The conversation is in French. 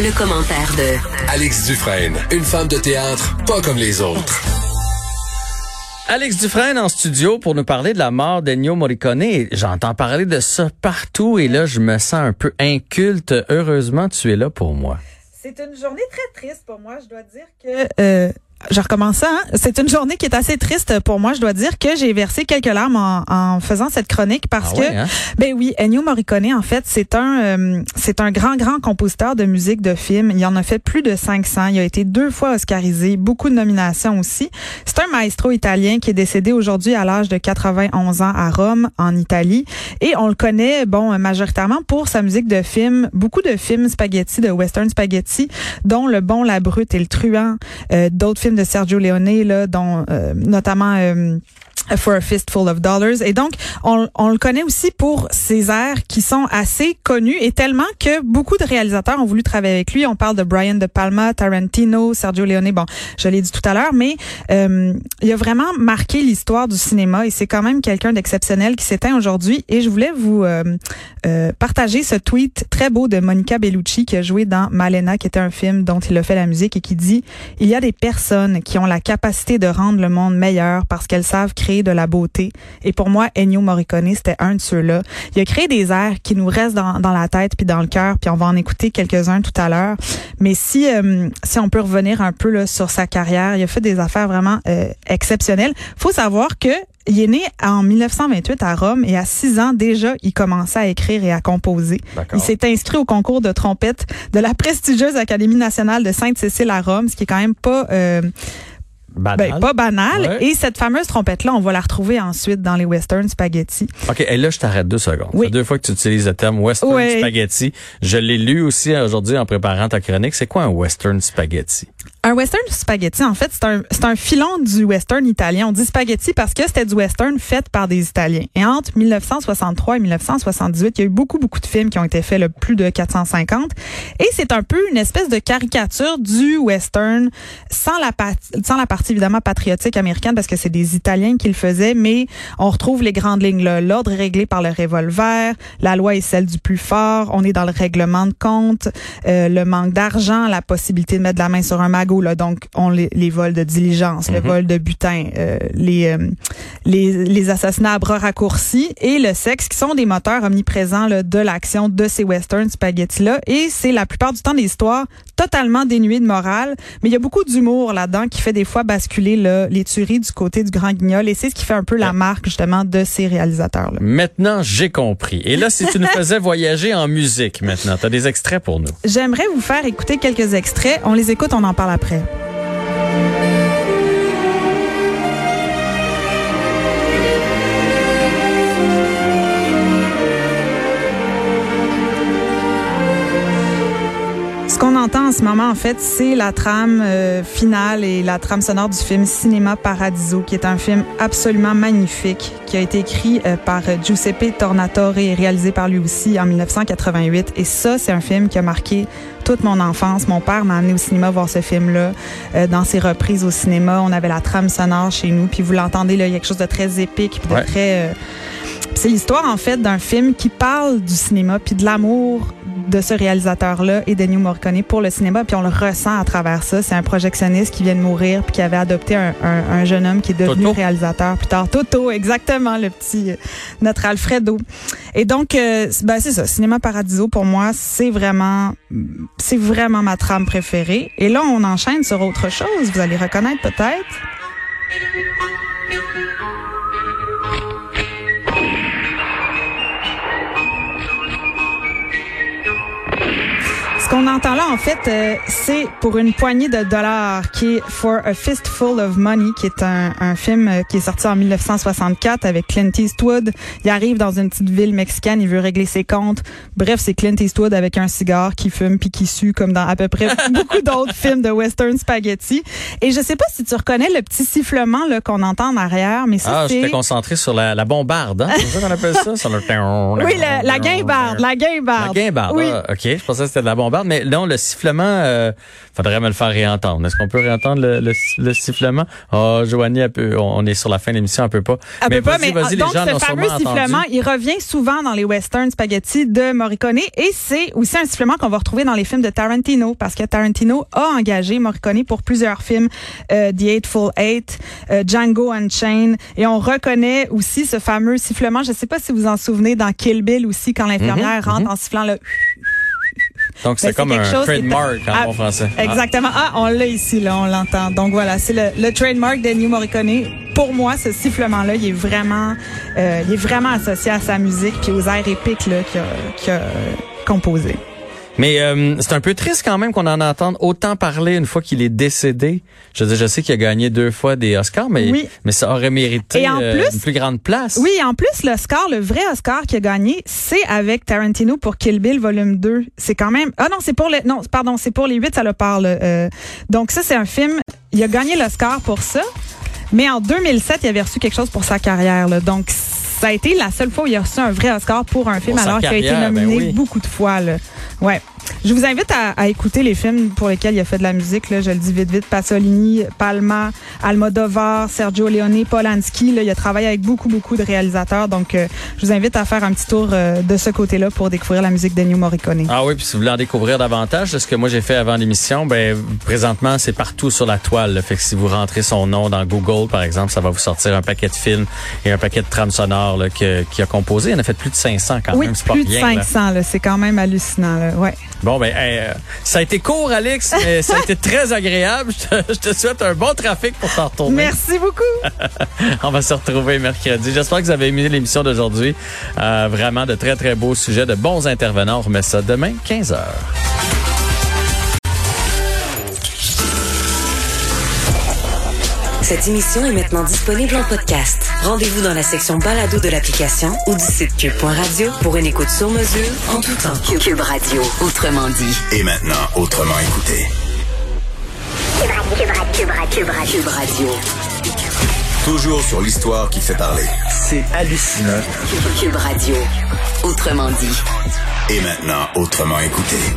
Le, commentaire de Alex Dufresne, une femme de théâtre pas comme les autres. Alex Dufresne en studio pour nous parler de la mort d'Ennio Morricone. J'entends parler de ça partout et là, je me sens un peu inculte. Heureusement, tu es là pour moi. C'est une journée très triste pour moi. Je dois dire que euh, je recommence ça. Hein? C'est une journée qui est assez triste pour moi. Je dois dire que j'ai versé quelques larmes en, en, faisant cette chronique parce Ah que, hein? ben oui, Ennio Morricone, en fait, c'est un, euh, c'est un grand, grand compositeur de musique de film. Il en a fait plus de 500. Il a été deux fois oscarisé, beaucoup de nominations aussi. C'est un maestro italien qui est décédé aujourd'hui à l'âge de 91 ans à Rome, en Italie. Et on le connaît, bon, majoritairement pour sa musique de film. Beaucoup de films spaghetti, de western spaghetti, dont Le Bon, la Brute et le Truand. Euh, D'autres films de Sergio Leone, là, dont euh, notamment euh, For a Fistful of Dollars. Et donc, on, on, le connaît aussi pour ses airs qui sont assez connus et tellement que beaucoup de réalisateurs ont voulu travailler avec lui. On parle de Brian De Palma, Tarantino, Sergio Leone. Bon, je l'ai dit tout à l'heure, mais euh, il a vraiment marqué l'histoire du cinéma et c'est quand même quelqu'un d'exceptionnel qui s'éteint aujourd'hui. Et je voulais vous euh, euh, partager ce tweet très beau de Monica Bellucci qui a joué dans Malena, qui était un film dont il a fait la musique et qui dit « Il y a des personnes qui ont la capacité de rendre le monde meilleur parce qu'elles savent créer de la beauté. Et pour moi, Ennio Morricone, c'était un de ceux-là. Il a créé des airs qui nous restent dans, dans la tête puis dans le cœur, puis on va en écouter quelques-uns tout à l'heure. Mais si euh, si on peut revenir un peu là, sur sa carrière, il a fait des affaires vraiment euh, exceptionnelles. Faut savoir que il est né en 1928 à Rome et à 6 ans déjà, il commençait à écrire et à composer. Il s'est inscrit au concours de trompette de la prestigieuse Académie nationale de Sainte-Cécile à Rome, ce qui est quand même pas euh, Banal. ben, pas banal. Ouais. Et cette fameuse trompette-là, on va la retrouver ensuite dans les western spaghetti. OK, et là, je t'arrête deux secondes. Oui. Deux fois que tu utilises le terme western spaghetti. Je l'ai lu aussi aujourd'hui en préparant ta chronique. C'est quoi un western spaghetti? Un western spaghetti, en fait, c'est un, c'est un filon du western italien. On dit spaghetti parce que c'était du western fait par des Italiens. Et entre 1963 et 1978, il y a eu beaucoup, beaucoup de films qui ont été faits, le plus de 450. Et c'est un peu une espèce de caricature du western sans la, sans la partie évidemment patriotique américaine parce que c'est des Italiens qui le faisaient, mais on retrouve les grandes lignes là. L'ordre est réglé par le revolver, la loi est celle du plus fort, on est dans le règlement de compte, euh, le manque d'argent, la possibilité de mettre la main sur un magot, là, donc on les, les vols de diligence, le vol de butin, euh, les, euh, les les assassinats à bras raccourcis et le sexe qui sont des moteurs omniprésents là, de l'action de ces western spaghetti là et c'est la plupart du temps des histoires totalement dénuées de morale, mais il y a beaucoup d'humour là-dedans qui fait des fois basculer là, les tueries du côté du grand guignol et c'est ce qui fait un peu la marque justement de ces réalisateurs là. Maintenant, j'ai compris. Et là, si tu nous faisais voyager en musique maintenant, tu as des extraits pour nous. J'aimerais vous faire écouter quelques extraits, on les écoute, on en parle après. En ce moment, en fait, c'est la trame euh, finale et la trame sonore du film Cinéma Paradiso, qui est un film absolument magnifique, qui a été écrit euh, par euh, Giuseppe Tornatore et réalisé par lui aussi en 1988. Et ça, c'est un film qui a marqué toute mon enfance. Mon père m'a amené au cinéma voir ce film-là. Euh, dans ses reprises au cinéma, on avait la trame sonore chez nous. Puis vous l'entendez, là, il y a quelque chose de très épique, puis de Ouais. très... euh, c'est l'histoire en fait d'un film qui parle du cinéma puis de l'amour de ce réalisateur-là et Ennio Morricone pour le cinéma puis on le ressent à travers ça. C'est un projectionniste qui vient de mourir puis qui avait adopté un, un- un jeune homme qui est devenu Toto. réalisateur plus tard. Toto, exactement le petit euh, notre Alfredo. Et donc euh, ben c'est ça, Cinéma Paradiso pour moi c'est vraiment c'est vraiment ma trame préférée. Et là on enchaîne sur autre chose. Vous allez reconnaître peut-être? Ce qu'on entend là, en fait, euh, c'est pour une poignée de dollars, qui est For a Fistful of Money, qui est un, un film euh, qui est sorti en 1964 avec Clint Eastwood. Il arrive dans une petite ville mexicaine, il veut régler ses comptes. Bref, c'est Clint Eastwood avec un cigare qui fume puis qui sue, comme dans à peu près beaucoup d'autres films de western spaghetti. Et je sais pas si tu reconnais le petit sifflement là qu'on entend en arrière, mais ça Ah, c'est... j'étais concentré sur la, la bombarde, hein? C'est ça qu'on appelle ça? Sur le... Oui, la, la guimbarde, la guimbarde. La guimbarde, Oui. ah, OK. Je pensais que c'était de la bombarde, mais non, le sifflement, euh, faudrait me le faire réentendre. Est-ce qu'on peut réentendre le, le, le sifflement? Ah, Joanie, on est sur la fin de l'émission, elle peut pas. Elle peut pas, mais vas-y, donc les gens ce fameux sifflement, entendu. il revient souvent dans les westerns spaghetti de Morricone et c'est aussi un sifflement qu'on va retrouver dans les films de Tarantino parce que Tarantino a engagé Morricone pour plusieurs films, euh, The Eightful Eight, euh, Django Unchained et on reconnaît aussi ce fameux sifflement. Je sais pas si vous en souvenez dans Kill Bill aussi quand l'infirmière rentre en sifflant le. Donc, c'est Ben, comme un trademark en Ah, bon français. Ah. Exactement. Ah, on l'a ici, là, on l'entend. Donc voilà, c'est le, le trademark d'Ennio Morricone. Pour moi, ce sifflement-là, il est vraiment, euh, il est vraiment associé à sa musique puis aux airs épiques là qu'il a, qu'il a composé. Mais euh, c'est un peu triste quand même qu'on en entende autant parler une fois qu'il est décédé. Je veux dire, je sais qu'il a gagné deux fois des Oscars, mais Oui. mais ça aurait mérité Et en euh, plus- une plus grande place. Oui, en plus, l'Oscar, le vrai Oscar qu'il a gagné, c'est avec Tarantino pour Kill Bill volume 2. C'est quand même, ah non, c'est pour les, non, pardon, c'est pour les 8, ça le parle. euh, donc ça, c'est un film, il a gagné l'Oscar pour ça. Mais en 2007, il avait reçu quelque chose pour sa carrière. Là. Donc, ça a été la seule fois où il a reçu un vrai Oscar pour un film, Pour alors qu'il a été ben nominé oui. beaucoup de fois. Là. Ouais. Je vous invite à, à écouter les films pour lesquels il a fait de la musique. Là. Je le dis vite, vite. Pasolini, Palma, Almodovar, Sergio Leone, Polanski. Là. Il a travaillé avec beaucoup, beaucoup de réalisateurs. Donc, euh, je vous invite à faire un petit tour euh, de ce côté-là pour découvrir la musique d'Ennio Morricone. Ah oui, puis si vous voulez en découvrir davantage de ce que moi j'ai fait avant l'émission, ben présentement c'est partout sur la toile. là. Fait que si vous rentrez son nom dans Google, par exemple, ça va vous sortir un paquet de films et un paquet de trames sonores là, que- qu'il a composé. Il en a fait plus de 500 quand oui, même. C'est pas plus de rien, là. 500. là. C'est quand même hallucinant. Là. Ouais. Bon, ben, hey, euh, ça a été court, Alex, mais ça a été très agréable. Je te, je te souhaite un bon trafic pour t'en retourner. Merci beaucoup. On va se retrouver mercredi. J'espère que vous avez aimé l'émission d'aujourd'hui. Euh, vraiment de très, très beaux sujets, de bons intervenants. On remet ça demain, 15 heures. Cette émission est maintenant disponible en podcast. Rendez-vous dans la section balado de l'application ou du site cube.radio pour une écoute sur mesure en tout temps. Cube Radio, autrement dit. Et maintenant, autrement écouté. Cube Radio. Cube Radio. Toujours sur l'histoire qui fait parler. C'est hallucinant. Cube Radio. Autrement dit. Et maintenant, autrement écouté.